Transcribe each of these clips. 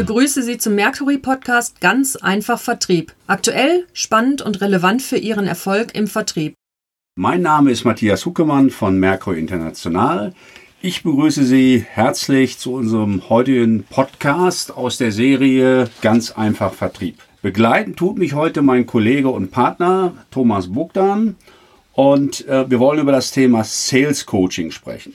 begrüße Sie zum Mercury Podcast Ganz einfach Vertrieb. Aktuell, spannend und relevant für Ihren Erfolg im Vertrieb. Mein Name ist Matthias Huckemann von Mercury International. Ich begrüße Sie herzlich zu unserem heutigen Podcast aus der Serie Ganz einfach Vertrieb. Begleiten tut mich heute mein Kollege und Partner Thomas Bogdan und äh, wir wollen über das Thema Sales Coaching sprechen.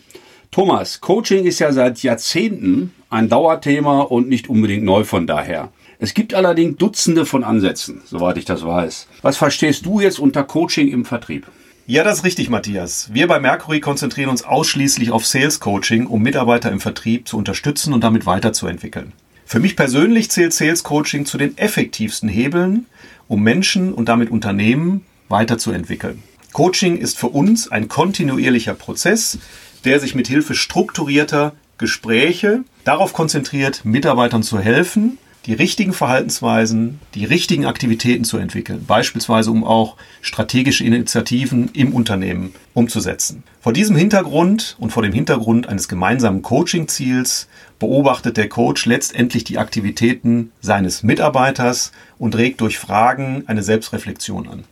Thomas, Coaching ist ja seit Jahrzehnten ein Dauerthema und nicht unbedingt neu von daher. Es gibt allerdings Dutzende von Ansätzen, soweit ich das weiß. Was verstehst du jetzt unter Coaching im Vertrieb? Ja, das ist richtig, Matthias. Wir bei Mercury konzentrieren uns ausschließlich auf Sales Coaching, um Mitarbeiter im Vertrieb zu unterstützen und damit weiterzuentwickeln. Für mich persönlich zählt Sales Coaching zu den effektivsten Hebeln, um Menschen und damit Unternehmen weiterzuentwickeln. Coaching ist für uns ein kontinuierlicher Prozess, der sich mit Hilfe strukturierter Gespräche darauf konzentriert, Mitarbeitern zu helfen, die richtigen Verhaltensweisen, die richtigen Aktivitäten zu entwickeln, beispielsweise um auch strategische Initiativen im Unternehmen umzusetzen. Vor diesem Hintergrund und vor dem Hintergrund eines gemeinsamen Coaching-Ziels beobachtet der Coach letztendlich die Aktivitäten seines Mitarbeiters und regt durch Fragen eine Selbstreflexion an.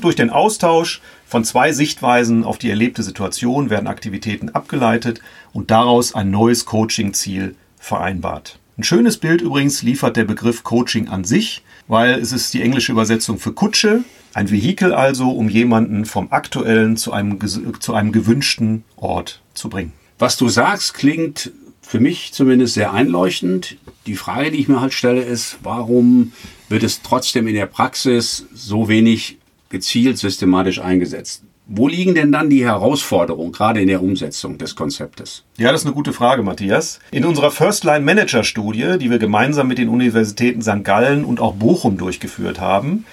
Durch den Austausch von zwei Sichtweisen auf die erlebte Situation werden Aktivitäten abgeleitet und daraus ein neues Coaching-Ziel vereinbart. Ein schönes Bild übrigens liefert der Begriff Coaching an sich, weil es ist die englische Übersetzung für Kutsche, ein Vehikel also, um jemanden vom aktuellen zu einem, zu einem gewünschten Ort zu bringen. Was du sagst, klingt für mich zumindest sehr einleuchtend. Die Frage, die ich mir halt stelle, ist, warum wird es trotzdem in der Praxis so wenig gezielt systematisch eingesetzt? Wo liegen denn dann die Herausforderungen, gerade in der Umsetzung des Konzeptes? Ja, das ist eine gute Frage, Matthias. In unserer First Line Manager Studie, die wir gemeinsam mit den Universitäten St. Gallen und auch Bochum durchgeführt haben,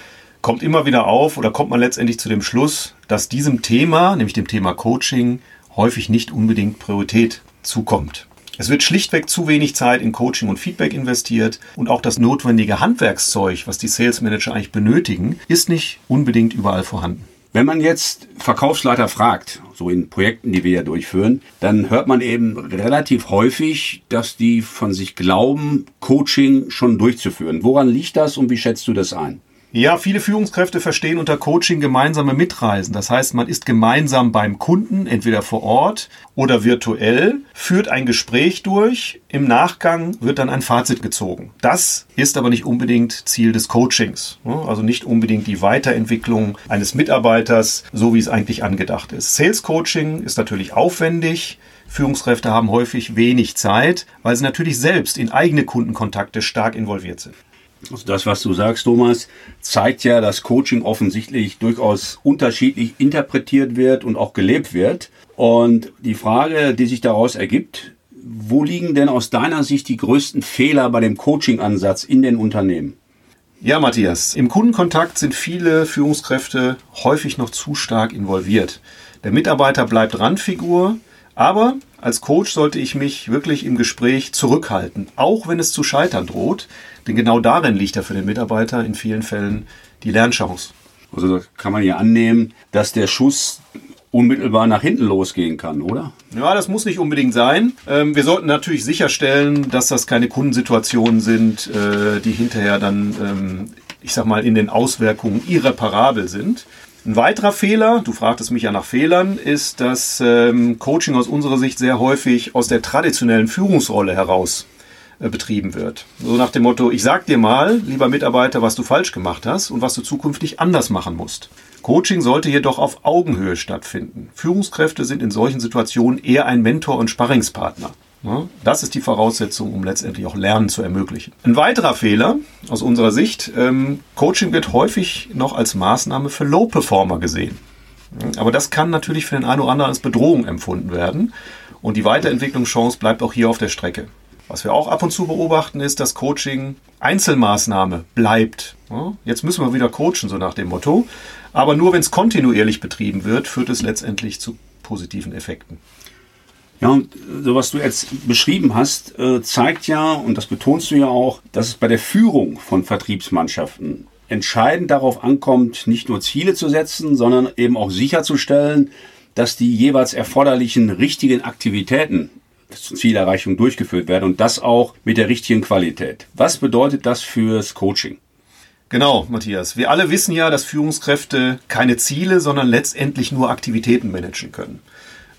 kommt immer wieder auf oder kommt man letztendlich zu dem Schluss, dass diesem Thema, nämlich dem Thema Coaching, häufig nicht unbedingt Priorität zukommt. Es wird schlichtweg zu wenig Zeit in Coaching und Feedback investiert und auch das notwendige Handwerkszeug, was die Sales Manager eigentlich benötigen, ist nicht unbedingt überall vorhanden. Wenn man jetzt Verkaufsleiter fragt, so in Projekten, die wir ja durchführen, dann hört man eben relativ häufig, dass die von sich glauben, Coaching schon durchzuführen. Woran liegt das und wie schätzt du das ein? Ja, viele Führungskräfte verstehen unter Coaching gemeinsame Mitreisen. Das heißt, man ist gemeinsam beim Kunden, entweder vor Ort oder virtuell, führt ein Gespräch durch, im Nachgang wird dann ein Fazit gezogen. Das ist aber nicht unbedingt Ziel des Coachings. Also nicht unbedingt die Weiterentwicklung eines Mitarbeiters, so wie es eigentlich angedacht ist. Sales Coaching ist natürlich aufwendig. Führungskräfte haben häufig wenig Zeit, weil sie natürlich selbst in eigene Kundenkontakte stark involviert sind. Also das, was du sagst, Thomas, zeigt ja, dass Coaching offensichtlich durchaus unterschiedlich interpretiert wird und auch gelebt wird. Und die Frage, die sich daraus ergibt, wo liegen denn aus deiner Sicht die größten Fehler bei dem Coaching-Ansatz in den Unternehmen? Ja, Matthias, im Kundenkontakt sind viele Führungskräfte häufig noch zu stark involviert. Der Mitarbeiter bleibt Randfigur, aber als Coach sollte ich mich wirklich im Gespräch zurückhalten, auch wenn es zu scheitern droht, denn genau darin liegt ja für den Mitarbeiter in vielen Fällen die Lernchance. Also kann man ja annehmen, dass der Schuss unmittelbar nach hinten losgehen kann, oder? Ja, das muss nicht unbedingt sein. Ähm, wir sollten natürlich sicherstellen, dass das keine Kundensituationen sind, äh, die hinterher dann, ähm, ich sag mal, in den Auswirkungen irreparabel sind. Ein weiterer Fehler, du fragtest mich ja nach Fehlern, ist, dass ähm, Coaching aus unserer Sicht sehr häufig aus der traditionellen Führungsrolle heraus äh, betrieben wird. So nach dem Motto, ich sag dir mal, lieber Mitarbeiter, was du falsch gemacht hast und was du zukünftig anders machen musst. Coaching sollte jedoch auf Augenhöhe stattfinden. Führungskräfte sind in solchen Situationen eher ein Mentor und Sparringspartner. Das ist die Voraussetzung, um letztendlich auch Lernen zu ermöglichen. Ein weiterer Fehler aus unserer Sicht, ähm, Coaching wird häufig noch als Maßnahme für Low-Performer gesehen. Aber das kann natürlich für den einen oder anderen als Bedrohung empfunden werden. Und die Weiterentwicklungschance bleibt auch hier auf der Strecke. Was wir auch ab und zu beobachten, ist, dass Coaching Einzelmaßnahme bleibt. Jetzt müssen wir wieder coachen, so nach dem Motto. Aber nur wenn es kontinuierlich betrieben wird, führt es letztendlich zu positiven Effekten. Ja, und so was du jetzt beschrieben hast, äh, zeigt ja, und das betonst du ja auch, dass es bei der Führung von Vertriebsmannschaften entscheidend darauf ankommt, nicht nur Ziele zu setzen, sondern eben auch sicherzustellen, dass die jeweils erforderlichen richtigen Aktivitäten zur Zielerreichung durchgeführt werden und das auch mit der richtigen Qualität. Was bedeutet das fürs Coaching? Genau, Matthias. Wir alle wissen ja, dass Führungskräfte keine Ziele, sondern letztendlich nur Aktivitäten managen können.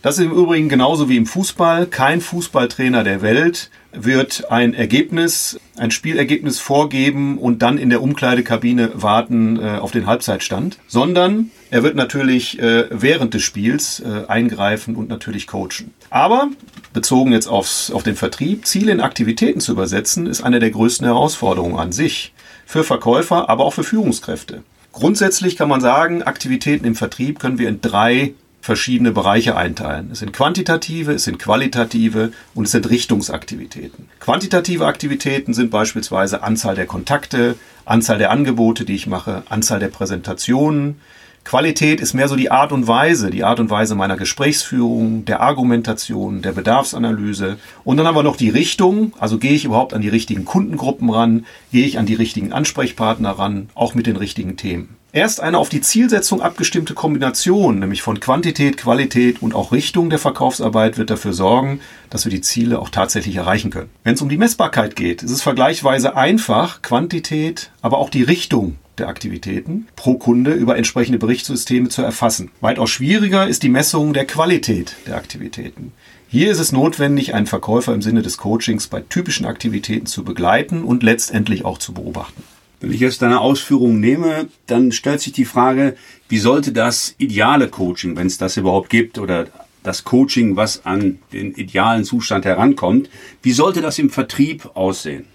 Das ist im Übrigen genauso wie im Fußball. Kein Fußballtrainer der Welt wird ein Ergebnis, ein Spielergebnis vorgeben und dann in der Umkleidekabine warten äh, auf den Halbzeitstand, sondern er wird natürlich äh, während des Spiels äh, eingreifen und natürlich coachen. Aber bezogen jetzt aufs, auf den Vertrieb, Ziele in Aktivitäten zu übersetzen, ist eine der größten Herausforderungen an sich. Für Verkäufer, aber auch für Führungskräfte. Grundsätzlich kann man sagen, Aktivitäten im Vertrieb können wir in drei verschiedene Bereiche einteilen. Es sind quantitative, es sind qualitative und es sind Richtungsaktivitäten. Quantitative Aktivitäten sind beispielsweise Anzahl der Kontakte, Anzahl der Angebote, die ich mache, Anzahl der Präsentationen, Qualität ist mehr so die Art und Weise, die Art und Weise meiner Gesprächsführung, der Argumentation, der Bedarfsanalyse. Und dann haben wir noch die Richtung, also gehe ich überhaupt an die richtigen Kundengruppen ran, gehe ich an die richtigen Ansprechpartner ran, auch mit den richtigen Themen. Erst eine auf die Zielsetzung abgestimmte Kombination, nämlich von Quantität, Qualität und auch Richtung der Verkaufsarbeit, wird dafür sorgen, dass wir die Ziele auch tatsächlich erreichen können. Wenn es um die Messbarkeit geht, ist es vergleichsweise einfach, Quantität, aber auch die Richtung der Aktivitäten pro Kunde über entsprechende Berichtssysteme zu erfassen. Weitaus schwieriger ist die Messung der Qualität der Aktivitäten. Hier ist es notwendig, einen Verkäufer im Sinne des Coachings bei typischen Aktivitäten zu begleiten und letztendlich auch zu beobachten. Wenn ich jetzt deine Ausführungen nehme, dann stellt sich die Frage, wie sollte das ideale Coaching, wenn es das überhaupt gibt, oder das Coaching, was an den idealen Zustand herankommt, wie sollte das im Vertrieb aussehen?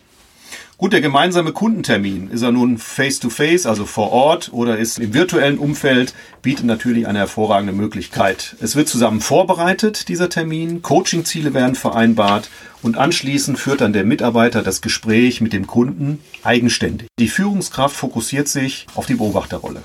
Gut, der gemeinsame Kundentermin, ist er nun face-to-face, -face, also vor Ort, oder ist im virtuellen Umfeld, bietet natürlich eine hervorragende Möglichkeit. Es wird zusammen vorbereitet, dieser Termin, Coachingziele werden vereinbart und anschließend führt dann der Mitarbeiter das Gespräch mit dem Kunden eigenständig. Die Führungskraft fokussiert sich auf die Beobachterrolle.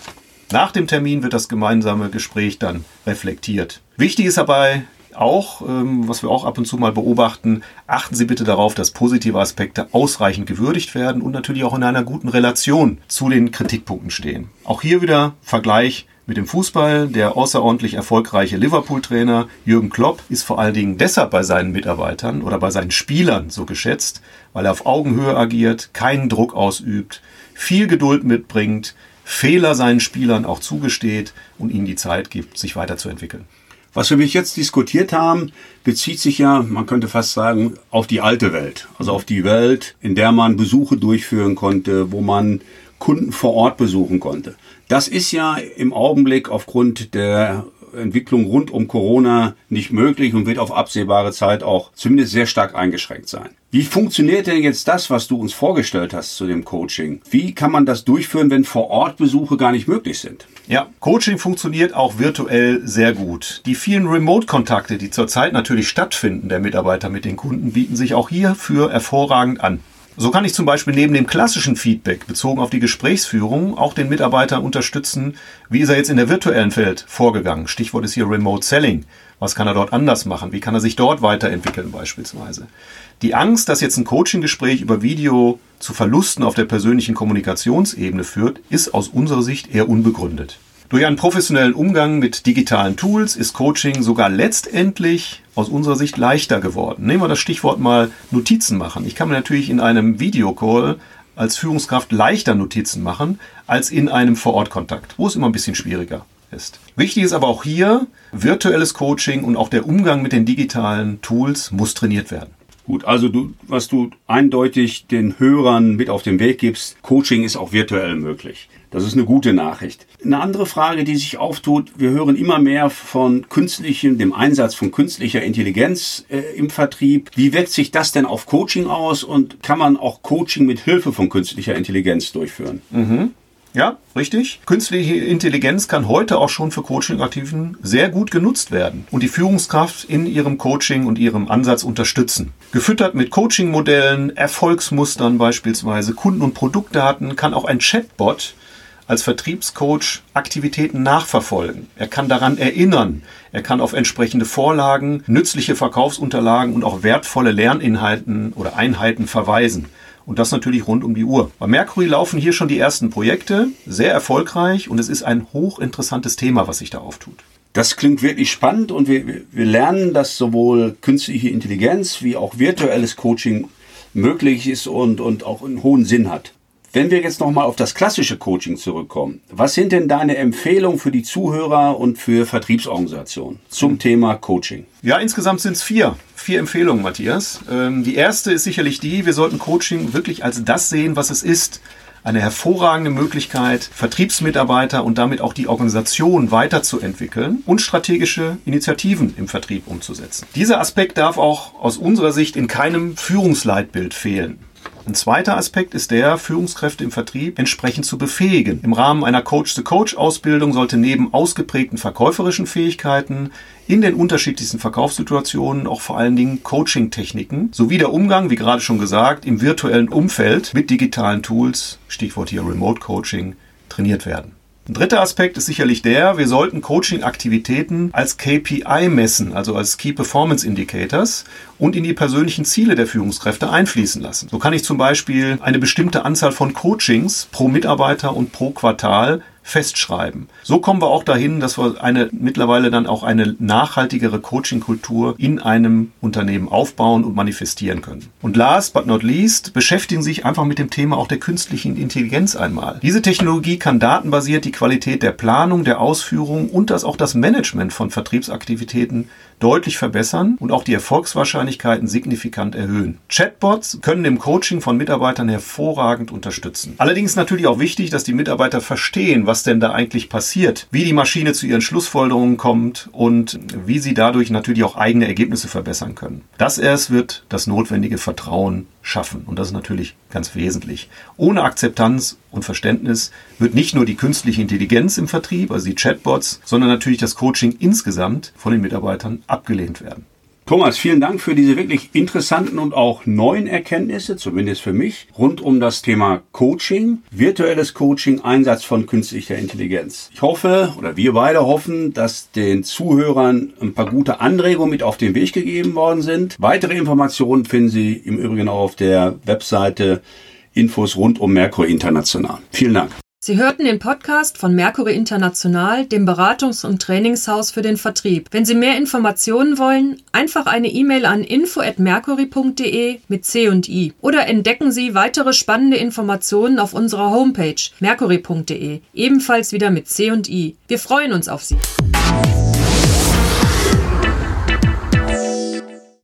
Nach dem Termin wird das gemeinsame Gespräch dann reflektiert. Wichtig ist dabei, auch, ähm, was wir auch ab und zu mal beobachten, achten Sie bitte darauf, dass positive Aspekte ausreichend gewürdigt werden und natürlich auch in einer guten Relation zu den Kritikpunkten stehen. Auch hier wieder Vergleich mit dem Fußball. Der außerordentlich erfolgreiche Liverpool-Trainer Jürgen Klopp ist vor allen Dingen deshalb bei seinen Mitarbeitern oder bei seinen Spielern so geschätzt, weil er auf Augenhöhe agiert, keinen Druck ausübt, viel Geduld mitbringt, Fehler seinen Spielern auch zugesteht und ihnen die Zeit gibt, sich weiterzuentwickeln. Was wir jetzt diskutiert haben, bezieht sich ja, man könnte fast sagen, auf die alte Welt. Also auf die Welt, in der man Besuche durchführen konnte, wo man Kunden vor Ort besuchen konnte. Das ist ja im Augenblick aufgrund der Entwicklung rund um Corona nicht möglich und wird auf absehbare Zeit auch zumindest sehr stark eingeschränkt sein. Wie funktioniert denn jetzt das, was du uns vorgestellt hast zu dem Coaching? Wie kann man das durchführen, wenn vor Ort Besuche gar nicht möglich sind? Ja, Coaching funktioniert auch virtuell sehr gut. Die vielen Remote-Kontakte, die zurzeit natürlich stattfinden, der Mitarbeiter mit den Kunden, bieten sich auch hierfür hervorragend an. So kann ich zum Beispiel neben dem klassischen Feedback bezogen auf die Gesprächsführung auch den Mitarbeiter unterstützen, wie ist er jetzt in der virtuellen Welt vorgegangen. Stichwort ist hier Remote Selling. Was kann er dort anders machen? Wie kann er sich dort weiterentwickeln beispielsweise? Die Angst, dass jetzt ein Coaching-Gespräch über Video zu Verlusten auf der persönlichen Kommunikationsebene führt, ist aus unserer Sicht eher unbegründet. Durch einen professionellen Umgang mit digitalen Tools ist Coaching sogar letztendlich aus unserer Sicht leichter geworden. Nehmen wir das Stichwort mal Notizen machen. Ich kann mir natürlich in einem Videocall als Führungskraft leichter Notizen machen als in einem Vorortkontakt, wo es immer ein bisschen schwieriger ist. Wichtig ist aber auch hier, virtuelles Coaching und auch der Umgang mit den digitalen Tools muss trainiert werden. Gut, also du, was du eindeutig den Hörern mit auf den Weg gibst, Coaching ist auch virtuell möglich. Das ist eine gute Nachricht. Eine andere Frage, die sich auftut, wir hören immer mehr von künstlichem, dem Einsatz von künstlicher Intelligenz äh, im Vertrieb. Wie wirkt sich das denn auf Coaching aus und kann man auch Coaching mit Hilfe von künstlicher Intelligenz durchführen? Mhm. Ja, richtig. Künstliche Intelligenz kann heute auch schon für Coaching-Aktiven sehr gut genutzt werden und die Führungskraft in ihrem Coaching und ihrem Ansatz unterstützen. Gefüttert mit Coaching-Modellen, Erfolgsmustern beispielsweise, Kunden- und Produktdaten kann auch ein Chatbot als Vertriebscoach Aktivitäten nachverfolgen. Er kann daran erinnern. Er kann auf entsprechende Vorlagen, nützliche Verkaufsunterlagen und auch wertvolle Lerninhalten oder Einheiten verweisen. Und das natürlich rund um die Uhr. Bei Mercury laufen hier schon die ersten Projekte, sehr erfolgreich und es ist ein hochinteressantes Thema, was sich da auftut. Das klingt wirklich spannend und wir, wir lernen, dass sowohl künstliche Intelligenz wie auch virtuelles Coaching möglich ist und, und auch einen hohen Sinn hat. Wenn wir jetzt nochmal auf das klassische Coaching zurückkommen, was sind denn deine Empfehlungen für die Zuhörer und für Vertriebsorganisationen zum Thema Coaching? Ja, insgesamt sind es vier. Vier Empfehlungen, Matthias. Ähm, die erste ist sicherlich die, wir sollten Coaching wirklich als das sehen, was es ist eine hervorragende Möglichkeit, Vertriebsmitarbeiter und damit auch die Organisation weiterzuentwickeln und strategische Initiativen im Vertrieb umzusetzen. Dieser Aspekt darf auch aus unserer Sicht in keinem Führungsleitbild fehlen. Ein zweiter Aspekt ist der, Führungskräfte im Vertrieb entsprechend zu befähigen. Im Rahmen einer Coach-to-Coach-Ausbildung sollte neben ausgeprägten verkäuferischen Fähigkeiten in den unterschiedlichsten Verkaufssituationen auch vor allen Dingen Coaching-Techniken sowie der Umgang, wie gerade schon gesagt, im virtuellen Umfeld mit digitalen Tools, Stichwort hier Remote Coaching, trainiert werden. Ein dritter Aspekt ist sicherlich der, wir sollten Coaching-Aktivitäten als KPI messen, also als Key Performance Indicators und in die persönlichen Ziele der Führungskräfte einfließen lassen. So kann ich zum Beispiel eine bestimmte Anzahl von Coachings pro Mitarbeiter und pro Quartal festschreiben. So kommen wir auch dahin, dass wir eine mittlerweile dann auch eine nachhaltigere Coaching-Kultur in einem Unternehmen aufbauen und manifestieren können. Und last but not least beschäftigen sich einfach mit dem Thema auch der künstlichen Intelligenz einmal. Diese Technologie kann datenbasiert die Qualität der Planung, der Ausführung und das auch das Management von Vertriebsaktivitäten deutlich verbessern und auch die Erfolgswahrscheinlichkeiten signifikant erhöhen. Chatbots können im Coaching von Mitarbeitern hervorragend unterstützen. Allerdings natürlich auch wichtig, dass die Mitarbeiter verstehen, was denn da eigentlich passiert, wie die Maschine zu ihren Schlussfolgerungen kommt und wie sie dadurch natürlich auch eigene Ergebnisse verbessern können. Das erst wird das notwendige Vertrauen schaffen. Und das ist natürlich ganz wesentlich. Ohne Akzeptanz und Verständnis wird nicht nur die künstliche Intelligenz im Vertrieb, also die Chatbots, sondern natürlich das Coaching insgesamt von den Mitarbeitern abgelehnt werden. Thomas, vielen Dank für diese wirklich interessanten und auch neuen Erkenntnisse, zumindest für mich, rund um das Thema Coaching, virtuelles Coaching, Einsatz von künstlicher Intelligenz. Ich hoffe, oder wir beide hoffen, dass den Zuhörern ein paar gute Anregungen mit auf den Weg gegeben worden sind. Weitere Informationen finden Sie im Übrigen auch auf der Webseite Infos rund um Merkur International. Vielen Dank. Sie hörten den Podcast von Mercury International, dem Beratungs- und Trainingshaus für den Vertrieb. Wenn Sie mehr Informationen wollen, einfach eine E-Mail an info@mercury.de mit C und I oder entdecken Sie weitere spannende Informationen auf unserer Homepage mercury.de, ebenfalls wieder mit C und I. Wir freuen uns auf Sie.